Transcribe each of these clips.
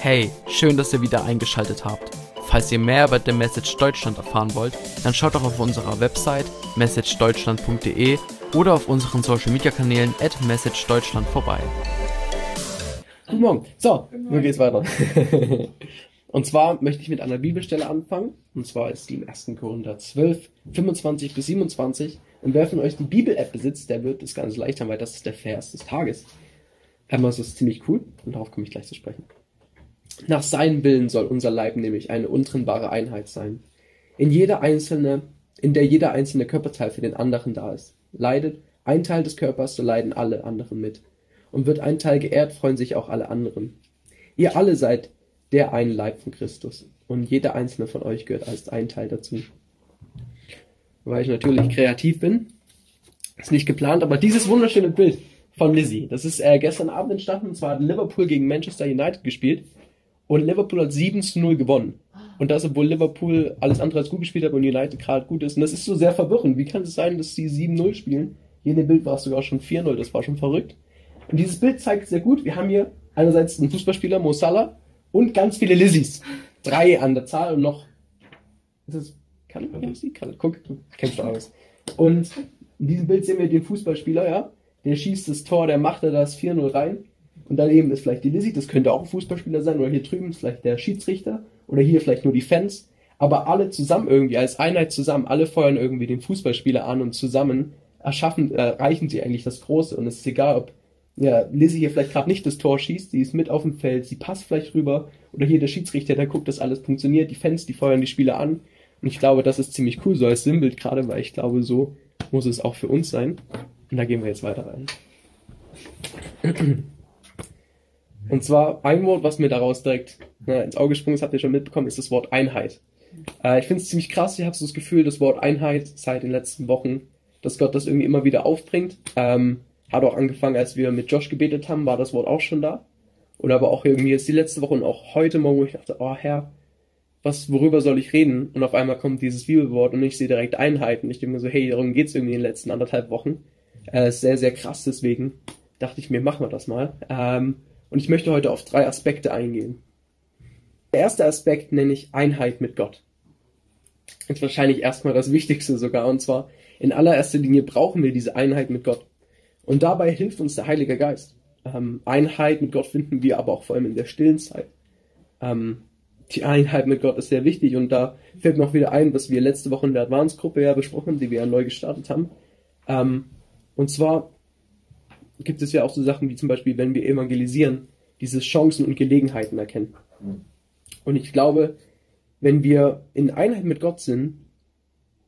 Hey, schön, dass ihr wieder eingeschaltet habt. Falls ihr mehr über The Message Deutschland erfahren wollt, dann schaut doch auf unserer Website messagedeutschland.de oder auf unseren Social Media Kanälen at messagedeutschland vorbei. Guten Morgen. So, nun geht's weiter. und zwar möchte ich mit einer Bibelstelle anfangen. Und zwar ist die im 1. Korinther 12, 25 bis 27. Und wer von euch die Bibel-App besitzt, der wird es ganz leicht haben, weil das ist der Vers des Tages. Einmal ist das ziemlich cool und darauf komme ich gleich zu sprechen. Nach seinem Willen soll unser Leib nämlich eine untrennbare Einheit sein, in jeder einzelne, in der jeder einzelne Körperteil für den anderen da ist. Leidet ein Teil des Körpers, so leiden alle anderen mit. Und wird ein Teil geehrt, freuen sich auch alle anderen. Ihr alle seid der ein Leib von Christus. Und jeder einzelne von euch gehört als ein Teil dazu. Weil ich natürlich kreativ bin, ist nicht geplant, aber dieses wunderschöne Bild von Lizzie, das ist äh, gestern Abend entstanden, und zwar hat Liverpool gegen Manchester United gespielt und Liverpool hat 7 zu 0 gewonnen. Und das, obwohl Liverpool alles andere als gut gespielt hat und United gerade gut ist. Und das ist so sehr verwirrend. Wie kann es sein, dass sie 7-0 spielen? Hier in dem Bild war es sogar schon 4-0, das war schon verrückt. Und dieses Bild zeigt sehr gut, wir haben hier einerseits einen Fußballspieler, Mo Salah, und ganz viele Lizzies. Drei an der Zahl und noch, ist es, kann, ja, sie kann, guck, kennst du alles. Und in diesem Bild sehen wir den Fußballspieler, ja, der schießt das Tor, der macht da das 4-0 rein. Und daneben ist vielleicht die Lizzie, das könnte auch ein Fußballspieler sein, oder hier drüben ist vielleicht der Schiedsrichter, oder hier vielleicht nur die Fans. Aber alle zusammen irgendwie, als Einheit zusammen, alle feuern irgendwie den Fußballspieler an und zusammen erschaffen, erreichen sie eigentlich das Große. Und es ist egal, ob ja, Lizzie hier vielleicht gerade nicht das Tor schießt, sie ist mit auf dem Feld, sie passt vielleicht rüber, oder hier der Schiedsrichter, der guckt, dass alles funktioniert, die Fans, die feuern die Spieler an. Und ich glaube, das ist ziemlich cool, so als Sinnbild gerade, weil ich glaube, so muss es auch für uns sein. Und da gehen wir jetzt weiter rein. Und zwar ein Wort, was mir daraus direkt na, ins Auge gesprungen ist, habt ihr schon mitbekommen, ist das Wort Einheit. Äh, ich finde es ziemlich krass, ich habe so das Gefühl, das Wort Einheit seit den letzten Wochen, dass Gott das irgendwie immer wieder aufbringt. Ähm, hat auch angefangen, als wir mit Josh gebetet haben, war das Wort auch schon da. Oder aber auch irgendwie jetzt die letzte Woche und auch heute Morgen, wo ich dachte, oh Herr, was, worüber soll ich reden? Und auf einmal kommt dieses Bibelwort und ich sehe direkt Einheiten. Ich denke mir so, hey, darum geht's irgendwie in den letzten anderthalb Wochen. Äh, ist sehr, sehr krass, deswegen dachte ich mir, machen wir das mal. Ähm, und ich möchte heute auf drei Aspekte eingehen. Der erste Aspekt nenne ich Einheit mit Gott. Das ist wahrscheinlich erstmal das Wichtigste sogar. Und zwar, in allererster Linie brauchen wir diese Einheit mit Gott. Und dabei hilft uns der Heilige Geist. Ähm, Einheit mit Gott finden wir aber auch vor allem in der stillen Zeit. Ähm, die Einheit mit Gott ist sehr wichtig und da fällt mir auch wieder ein, was wir letzte Woche in der Advanced-Gruppe ja besprochen haben, die wir ja neu gestartet haben. Ähm, und zwar gibt es ja auch so Sachen wie zum Beispiel, wenn wir evangelisieren, diese Chancen und Gelegenheiten erkennen. Und ich glaube, wenn wir in Einheit mit Gott sind,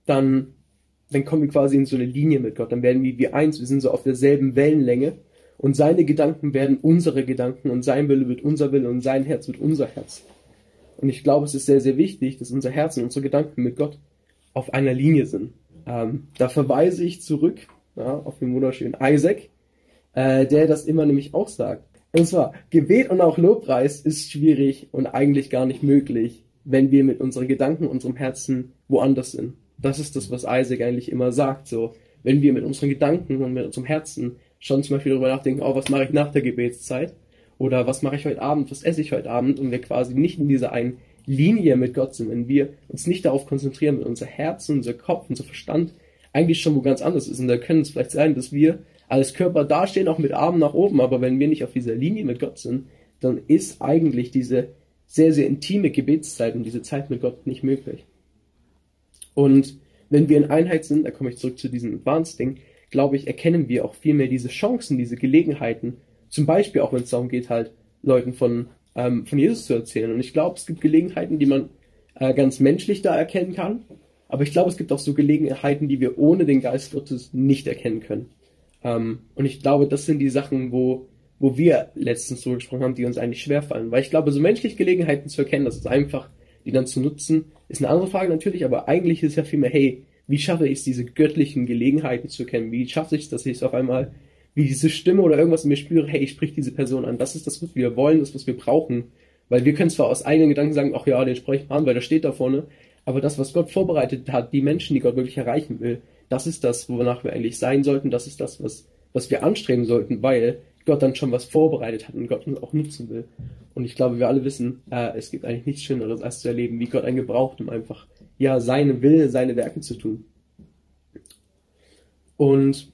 dann, dann kommen wir quasi in so eine Linie mit Gott. Dann werden wir wie eins, wir sind so auf derselben Wellenlänge und seine Gedanken werden unsere Gedanken und sein Wille wird unser Wille und sein Herz wird unser Herz. Und ich glaube, es ist sehr, sehr wichtig, dass unser Herz und unsere Gedanken mit Gott auf einer Linie sind. Ähm, da verweise ich zurück ja, auf den wunderschönen Isaac, äh, der das immer nämlich auch sagt. Und zwar, Gebet und auch Lobpreis ist schwierig und eigentlich gar nicht möglich, wenn wir mit unseren Gedanken, unserem Herzen woanders sind. Das ist das, was Isaac eigentlich immer sagt. So, wenn wir mit unseren Gedanken und mit unserem Herzen schon zum Beispiel darüber nachdenken, oh, was mache ich nach der Gebetszeit? Oder was mache ich heute Abend? Was esse ich heute Abend? Und wir quasi nicht in dieser einen Linie mit Gott sind, wenn wir uns nicht darauf konzentrieren, mit unser Herz, unser Kopf, unser Verstand eigentlich schon wo ganz anders ist. Und da können es vielleicht sein, dass wir als Körper dastehen, auch mit Armen nach oben, aber wenn wir nicht auf dieser Linie mit Gott sind, dann ist eigentlich diese sehr, sehr intime Gebetszeit und diese Zeit mit Gott nicht möglich. Und wenn wir in Einheit sind, da komme ich zurück zu diesem Advanced-Ding, glaube ich, erkennen wir auch viel mehr diese Chancen, diese Gelegenheiten, zum Beispiel auch wenn es darum geht, halt Leuten von, ähm, von Jesus zu erzählen. Und ich glaube, es gibt Gelegenheiten, die man äh, ganz menschlich da erkennen kann, aber ich glaube, es gibt auch so Gelegenheiten, die wir ohne den Geist Gottes nicht erkennen können. Ähm, und ich glaube, das sind die Sachen, wo, wo wir letztens drüber gesprochen haben, die uns eigentlich schwerfallen. Weil ich glaube, so menschliche Gelegenheiten zu erkennen, das ist einfach, die dann zu nutzen, ist eine andere Frage natürlich, aber eigentlich ist ja vielmehr, hey, wie schaffe ich es, diese göttlichen Gelegenheiten zu erkennen? Wie schaffe ich es, dass ich es auf einmal, wie diese Stimme oder irgendwas in mir spüre, hey, ich sprich diese Person an. Das ist das, was wir wollen, das, was wir brauchen. Weil wir können zwar aus eigenen Gedanken sagen, ach ja, den spreche ich an, weil der steht da vorne. Aber das, was Gott vorbereitet hat, die Menschen, die Gott wirklich erreichen will, das ist das, wonach wir eigentlich sein sollten, das ist das, was, was wir anstreben sollten, weil Gott dann schon was vorbereitet hat und Gott uns auch nutzen will. Und ich glaube, wir alle wissen, äh, es gibt eigentlich nichts Schöneres, als zu erleben, wie Gott einen gebraucht, um einfach, ja, seine Wille, seine Werke zu tun. Und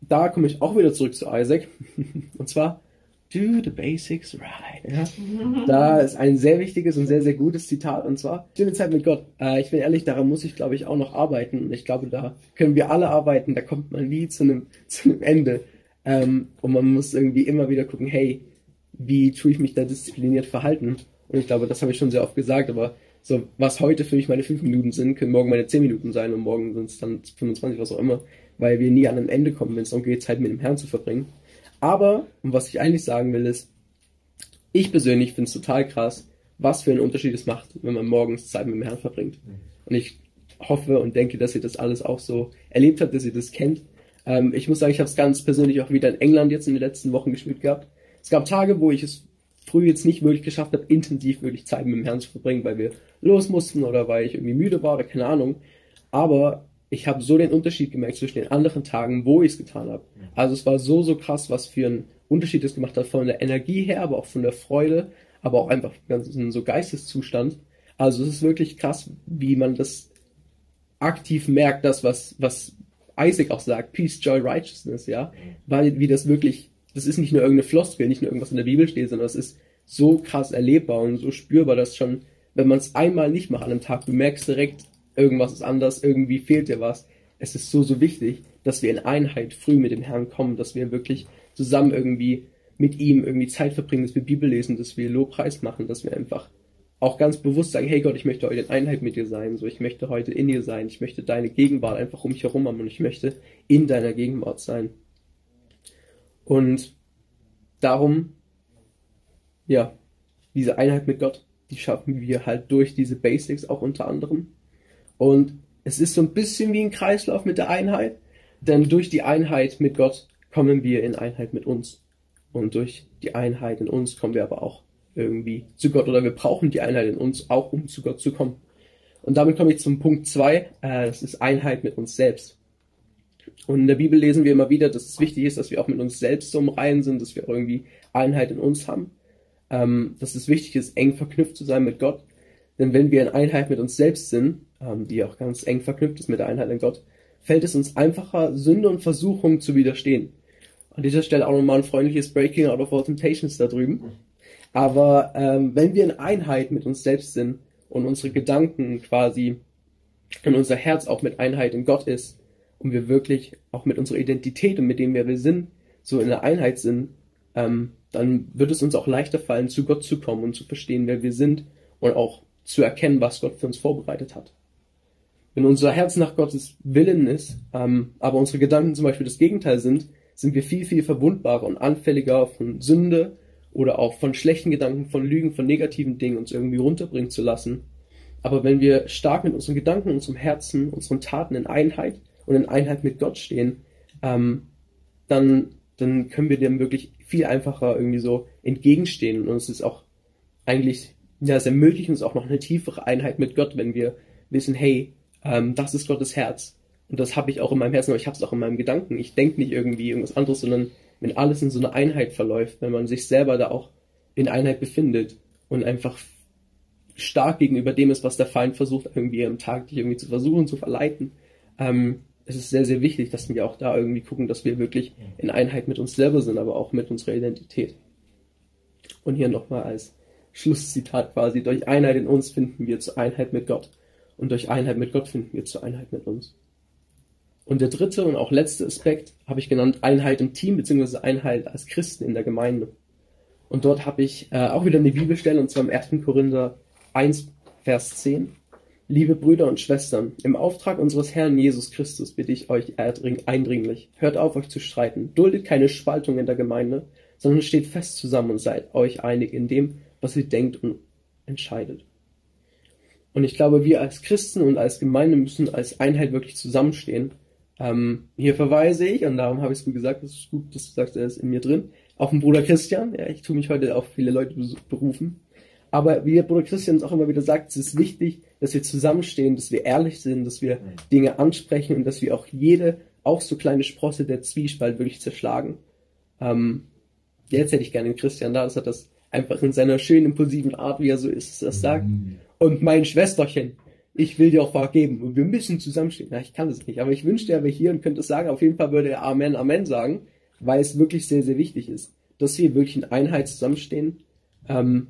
da komme ich auch wieder zurück zu Isaac. Und zwar, do the basics right. Ja? Da ist ein sehr wichtiges und sehr, sehr gutes Zitat. Und zwar, schöne Zeit mit Gott. Äh, ich bin ehrlich, daran muss ich, glaube ich, auch noch arbeiten. Und ich glaube, da können wir alle arbeiten. Da kommt man nie zu einem, zu einem Ende. Ähm, und man muss irgendwie immer wieder gucken, hey, wie tue ich mich da diszipliniert verhalten? Und ich glaube, das habe ich schon sehr oft gesagt, aber so, was heute für mich meine fünf Minuten sind, können morgen meine zehn Minuten sein und morgen sind es dann 25, was auch immer, weil wir nie an ein Ende kommen, wenn es darum geht, Zeit mit dem Herrn zu verbringen. Aber, und was ich eigentlich sagen will, ist, ich persönlich finde es total krass, was für einen Unterschied es macht, wenn man morgens Zeit mit dem Herrn verbringt. Und ich hoffe und denke, dass ihr das alles auch so erlebt habt, dass ihr das kennt. Ähm, ich muss sagen, ich habe es ganz persönlich auch wieder in England jetzt in den letzten Wochen gespielt gehabt. Es gab Tage, wo ich es früh jetzt nicht wirklich geschafft habe, intensiv wirklich Zeit mit dem Herrn zu verbringen, weil wir los mussten oder weil ich irgendwie müde war oder keine Ahnung. Aber ich habe so den Unterschied gemerkt zwischen den anderen Tagen, wo ich es getan habe. Also es war so, so krass, was für einen Unterschied es gemacht hat von der Energie her, aber auch von der Freude, aber auch einfach ganzen so Geisteszustand. Also es ist wirklich krass, wie man das aktiv merkt, das was was Isaac auch sagt, Peace, Joy, Righteousness, ja, weil wie das wirklich, das ist nicht nur irgendeine Floskel, nicht nur irgendwas in der Bibel steht, sondern es ist so krass erlebbar und so spürbar, dass schon, wenn man es einmal nicht macht an einem Tag, du merkst direkt, irgendwas ist anders, irgendwie fehlt dir was. Es ist so, so wichtig, dass wir in Einheit früh mit dem Herrn kommen, dass wir wirklich zusammen irgendwie mit ihm irgendwie Zeit verbringen, dass wir Bibel lesen, dass wir Lobpreis machen, dass wir einfach auch ganz bewusst sagen, hey Gott, ich möchte heute in Einheit mit dir sein, so ich möchte heute in dir sein, ich möchte deine Gegenwart einfach um mich herum haben und ich möchte in deiner Gegenwart sein. Und darum, ja, diese Einheit mit Gott, die schaffen wir halt durch diese Basics auch unter anderem. Und es ist so ein bisschen wie ein Kreislauf mit der Einheit, denn durch die Einheit mit Gott kommen wir in Einheit mit uns. Und durch die Einheit in uns kommen wir aber auch irgendwie zu Gott oder wir brauchen die Einheit in uns auch, um zu Gott zu kommen. Und damit komme ich zum Punkt zwei. Äh, das ist Einheit mit uns selbst. Und in der Bibel lesen wir immer wieder, dass es wichtig ist, dass wir auch mit uns selbst so im Reinen sind, dass wir irgendwie Einheit in uns haben. Ähm, dass es wichtig ist, eng verknüpft zu sein mit Gott. Denn wenn wir in Einheit mit uns selbst sind, die auch ganz eng verknüpft ist mit der Einheit in Gott, fällt es uns einfacher, Sünde und Versuchung zu widerstehen. An dieser Stelle auch nochmal ein freundliches Breaking out of all temptations da drüben. Aber ähm, wenn wir in Einheit mit uns selbst sind und unsere Gedanken quasi und unser Herz auch mit Einheit in Gott ist und wir wirklich auch mit unserer Identität und mit dem, wer wir sind, so in der Einheit sind, ähm, dann wird es uns auch leichter fallen, zu Gott zu kommen und zu verstehen, wer wir sind und auch zu erkennen, was Gott für uns vorbereitet hat. Wenn unser Herz nach Gottes Willen ist, ähm, aber unsere Gedanken zum Beispiel das Gegenteil sind, sind wir viel, viel verwundbarer und anfälliger von Sünde oder auch von schlechten Gedanken, von Lügen, von negativen Dingen uns irgendwie runterbringen zu lassen. Aber wenn wir stark mit unseren Gedanken, unserem Herzen, unseren Taten in Einheit und in Einheit mit Gott stehen, ähm, dann, dann können wir dem wirklich viel einfacher irgendwie so entgegenstehen. Und es ist auch eigentlich, ja, es ermöglicht uns auch noch eine tiefere Einheit mit Gott, wenn wir wissen, hey, ähm, das ist Gottes Herz. Und das habe ich auch in meinem Herzen, aber ich habe es auch in meinem Gedanken. Ich denke nicht irgendwie irgendwas anderes, sondern wenn alles in so einer Einheit verläuft, wenn man sich selber da auch in Einheit befindet und einfach stark gegenüber dem ist, was der Feind versucht, irgendwie am Tag dich irgendwie zu versuchen, zu verleiten. Ähm, es ist sehr, sehr wichtig, dass wir auch da irgendwie gucken, dass wir wirklich in Einheit mit uns selber sind, aber auch mit unserer Identität. Und hier nochmal als Schlusszitat quasi, durch Einheit in uns finden wir zur Einheit mit Gott. Und durch Einheit mit Gott finden wir zur Einheit mit uns. Und der dritte und auch letzte Aspekt habe ich genannt Einheit im Team beziehungsweise Einheit als Christen in der Gemeinde. Und dort habe ich äh, auch wieder eine Bibelstelle und zwar im 1. Korinther 1, Vers 10. Liebe Brüder und Schwestern, im Auftrag unseres Herrn Jesus Christus bitte ich euch eindringlich, hört auf, euch zu streiten, duldet keine Spaltung in der Gemeinde, sondern steht fest zusammen und seid euch einig in dem, was ihr denkt und entscheidet. Und ich glaube, wir als Christen und als Gemeinde müssen als Einheit wirklich zusammenstehen. Ähm, hier verweise ich, und darum habe ich es gut gesagt, das ist gut, dass du sagst, er ist in mir drin, auf den Bruder Christian. Ja, ich tue mich heute auf viele Leute berufen. Aber wie der Bruder Christian es auch immer wieder sagt, es ist wichtig, dass wir zusammenstehen, dass wir ehrlich sind, dass wir Dinge ansprechen und dass wir auch jede, auch so kleine Sprosse der Zwiespalt wirklich zerschlagen. Ähm, jetzt hätte ich gerne den Christian da, dass er das einfach in seiner schönen, impulsiven Art, wie er so ist, das sagt. Und mein Schwesterchen, ich will dir auch vergeben und wir müssen zusammenstehen. Ja, ich kann das nicht, aber ich wünschte, er wäre hier und könnte es sagen. Auf jeden Fall würde er Amen, Amen sagen, weil es wirklich sehr, sehr wichtig ist, dass wir wirklich in Einheit zusammenstehen. Ähm,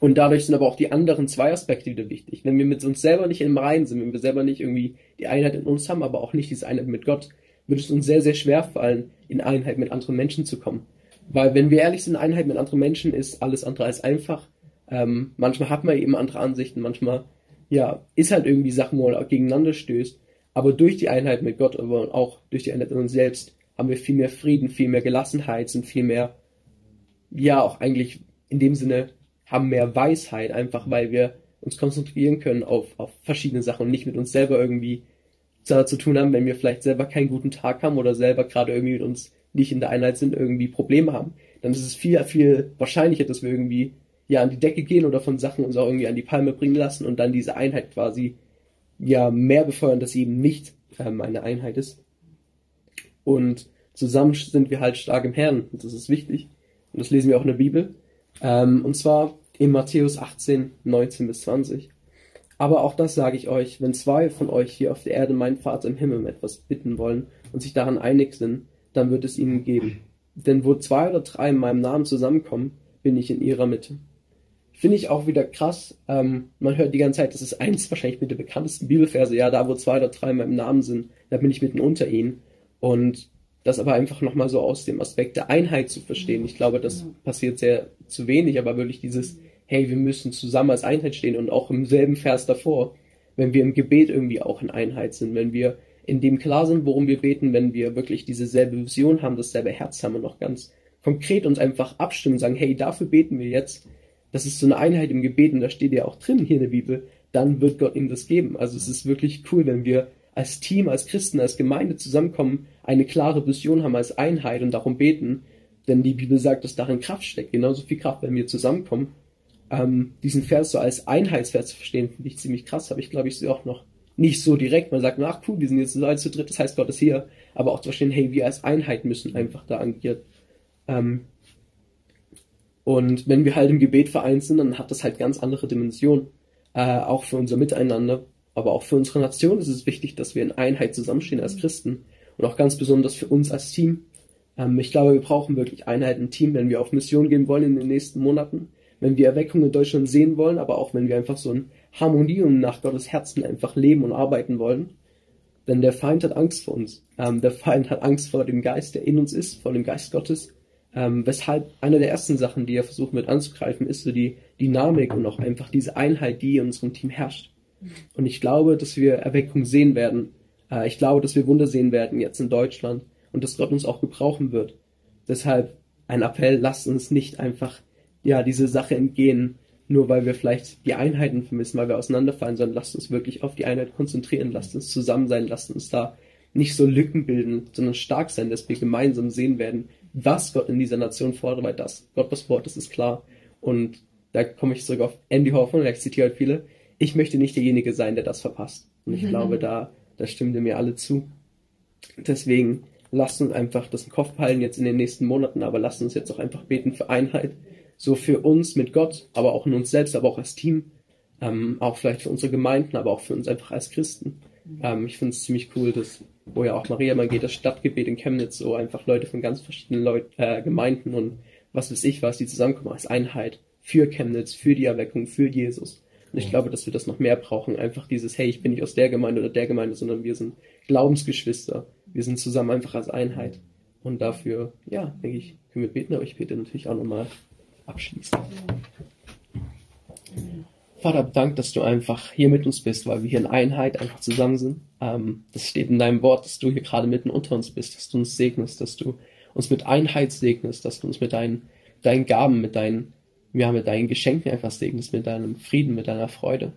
und dadurch sind aber auch die anderen zwei Aspekte wieder wichtig. Wenn wir mit uns selber nicht im Reinen sind, wenn wir selber nicht irgendwie die Einheit in uns haben, aber auch nicht diese Einheit mit Gott, wird es uns sehr, sehr schwer fallen, in Einheit mit anderen Menschen zu kommen. Weil wenn wir ehrlich sind, Einheit mit anderen Menschen ist alles andere als einfach. Ähm, manchmal hat man eben andere Ansichten, manchmal ja, ist halt irgendwie Sachen, wo man gegeneinander stößt. Aber durch die Einheit mit Gott, aber auch durch die Einheit mit uns selbst, haben wir viel mehr Frieden, viel mehr Gelassenheit, sind viel mehr, ja, auch eigentlich in dem Sinne, haben mehr Weisheit, einfach weil wir uns konzentrieren können auf, auf verschiedene Sachen und nicht mit uns selber irgendwie zu tun haben, wenn wir vielleicht selber keinen guten Tag haben oder selber gerade irgendwie mit uns nicht in der Einheit sind, irgendwie Probleme haben. Dann ist es viel, viel wahrscheinlicher, dass wir irgendwie ja an die Decke gehen oder von Sachen uns auch irgendwie an die Palme bringen lassen und dann diese Einheit quasi ja mehr befeuern, dass sie eben nicht ähm, eine Einheit ist. Und zusammen sind wir halt stark im Herrn. Und das ist wichtig. Und das lesen wir auch in der Bibel. Ähm, und zwar in Matthäus 18, 19 bis 20. Aber auch das sage ich euch, wenn zwei von euch hier auf der Erde meinen Vater im Himmel um etwas bitten wollen und sich daran einig sind, dann wird es ihnen geben. Denn wo zwei oder drei in meinem Namen zusammenkommen, bin ich in ihrer Mitte. Finde ich auch wieder krass. Ähm, man hört die ganze Zeit, das ist eins wahrscheinlich mit der bekanntesten Bibelverse. Ja, da wo zwei oder drei in meinem Namen sind, da bin ich mitten unter ihnen. Und das aber einfach nochmal so aus dem Aspekt der Einheit zu verstehen. Ich glaube, das passiert sehr zu wenig, aber wirklich dieses, hey, wir müssen zusammen als Einheit stehen und auch im selben Vers davor, wenn wir im Gebet irgendwie auch in Einheit sind, wenn wir in dem klar sind, worum wir beten, wenn wir wirklich diese selbe Vision haben, dasselbe Herz haben und auch ganz konkret uns einfach abstimmen, sagen, hey, dafür beten wir jetzt, das ist so eine Einheit im Gebet und da steht ja auch drin hier in der Bibel, dann wird Gott ihm das geben. Also es ist wirklich cool, wenn wir als Team, als Christen, als Gemeinde zusammenkommen, eine klare Vision haben als Einheit und darum beten, denn die Bibel sagt, dass darin Kraft steckt, genauso viel Kraft, wenn wir zusammenkommen. Ähm, diesen Vers so als Einheitsvers zu verstehen, finde ich ziemlich krass, aber ich glaube, ich sehe auch noch nicht so direkt. Man sagt, ach cool, wir sind jetzt so zu dritt, das heißt Gott ist hier, aber auch zu verstehen, hey, wir als Einheit müssen einfach da agiert. Ähm, und wenn wir halt im Gebet vereint sind, dann hat das halt ganz andere Dimensionen. Äh, auch für unser Miteinander, aber auch für unsere Nation ist es wichtig, dass wir in Einheit zusammenstehen als Christen. Und auch ganz besonders für uns als Team. Ähm, ich glaube, wir brauchen wirklich Einheit im Team, wenn wir auf Mission gehen wollen in den nächsten Monaten. Wenn wir Erweckung in Deutschland sehen wollen, aber auch wenn wir einfach so in Harmonie und nach Gottes Herzen einfach leben und arbeiten wollen. Denn der Feind hat Angst vor uns. Ähm, der Feind hat Angst vor dem Geist, der in uns ist, vor dem Geist Gottes. Ähm, weshalb eine der ersten Sachen, die er versucht mit anzugreifen, ist so die Dynamik und auch einfach diese Einheit, die in unserem Team herrscht. Und ich glaube, dass wir Erweckung sehen werden. Äh, ich glaube, dass wir Wunder sehen werden jetzt in Deutschland und dass Gott uns auch gebrauchen wird. Deshalb ein Appell, lasst uns nicht einfach ja diese Sache entgehen, nur weil wir vielleicht die Einheiten vermissen, weil wir auseinanderfallen, sondern lasst uns wirklich auf die Einheit konzentrieren, lasst uns zusammen sein, lasst uns da nicht so Lücken bilden, sondern stark sein, dass wir gemeinsam sehen werden, was Gott in dieser Nation fordert, weil das Gottes Wort, das ist klar. Und da komme ich zurück auf Andy Hoffmann, ich zitiere halt viele. Ich möchte nicht derjenige sein, der das verpasst. Und ich mhm. glaube, da, da stimmen mir alle zu. Deswegen lasst uns einfach das im Kopf behalten jetzt in den nächsten Monaten, aber lasst uns jetzt auch einfach beten für Einheit. So für uns mit Gott, aber auch in uns selbst, aber auch als Team. Ähm, auch vielleicht für unsere Gemeinden, aber auch für uns einfach als Christen. Mhm. Ähm, ich finde es ziemlich cool, dass wo ja auch Maria mal geht, das Stadtgebet in Chemnitz, so einfach Leute von ganz verschiedenen Leut äh, Gemeinden und was weiß ich was, die zusammenkommen als Einheit für Chemnitz, für die Erweckung, für Jesus. Und ich glaube, dass wir das noch mehr brauchen. Einfach dieses, hey, ich bin nicht aus der Gemeinde oder der Gemeinde, sondern wir sind Glaubensgeschwister. Wir sind zusammen einfach als Einheit. Und dafür, ja, denke ich, können wir beten, aber ich bete natürlich auch nochmal abschließend. Vater, Dank, dass du einfach hier mit uns bist, weil wir hier in Einheit einfach zusammen sind. Ähm, das steht in deinem Wort, dass du hier gerade mitten unter uns bist, dass du uns segnest, dass du uns mit Einheit segnest, dass du uns mit deinen, deinen Gaben, mit deinen, ja, mit deinen Geschenken einfach segnest, mit deinem Frieden, mit deiner Freude.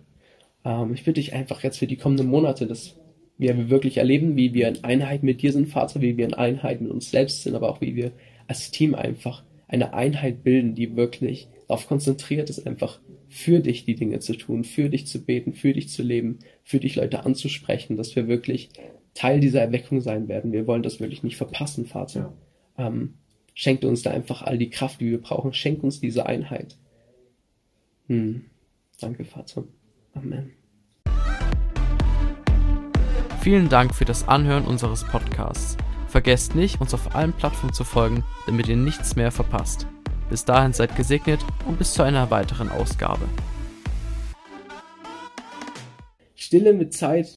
Ähm, ich bitte dich einfach jetzt für die kommenden Monate, dass wir wirklich erleben, wie wir in Einheit mit dir sind, Vater, wie wir in Einheit mit uns selbst sind, aber auch wie wir als Team einfach eine Einheit bilden, die wirklich darauf konzentriert ist, einfach für dich die Dinge zu tun, für dich zu beten, für dich zu leben, für dich Leute anzusprechen, dass wir wirklich Teil dieser Erweckung sein werden. Wir wollen das wirklich nicht verpassen, Vater. Ja. Ähm, Schenkt uns da einfach all die Kraft, die wir brauchen. Schenkt uns diese Einheit. Hm. Danke, Vater. Amen. Vielen Dank für das Anhören unseres Podcasts. Vergesst nicht, uns auf allen Plattformen zu folgen, damit ihr nichts mehr verpasst. Bis dahin seid gesegnet und bis zu einer weiteren Ausgabe. Stille mit Zeit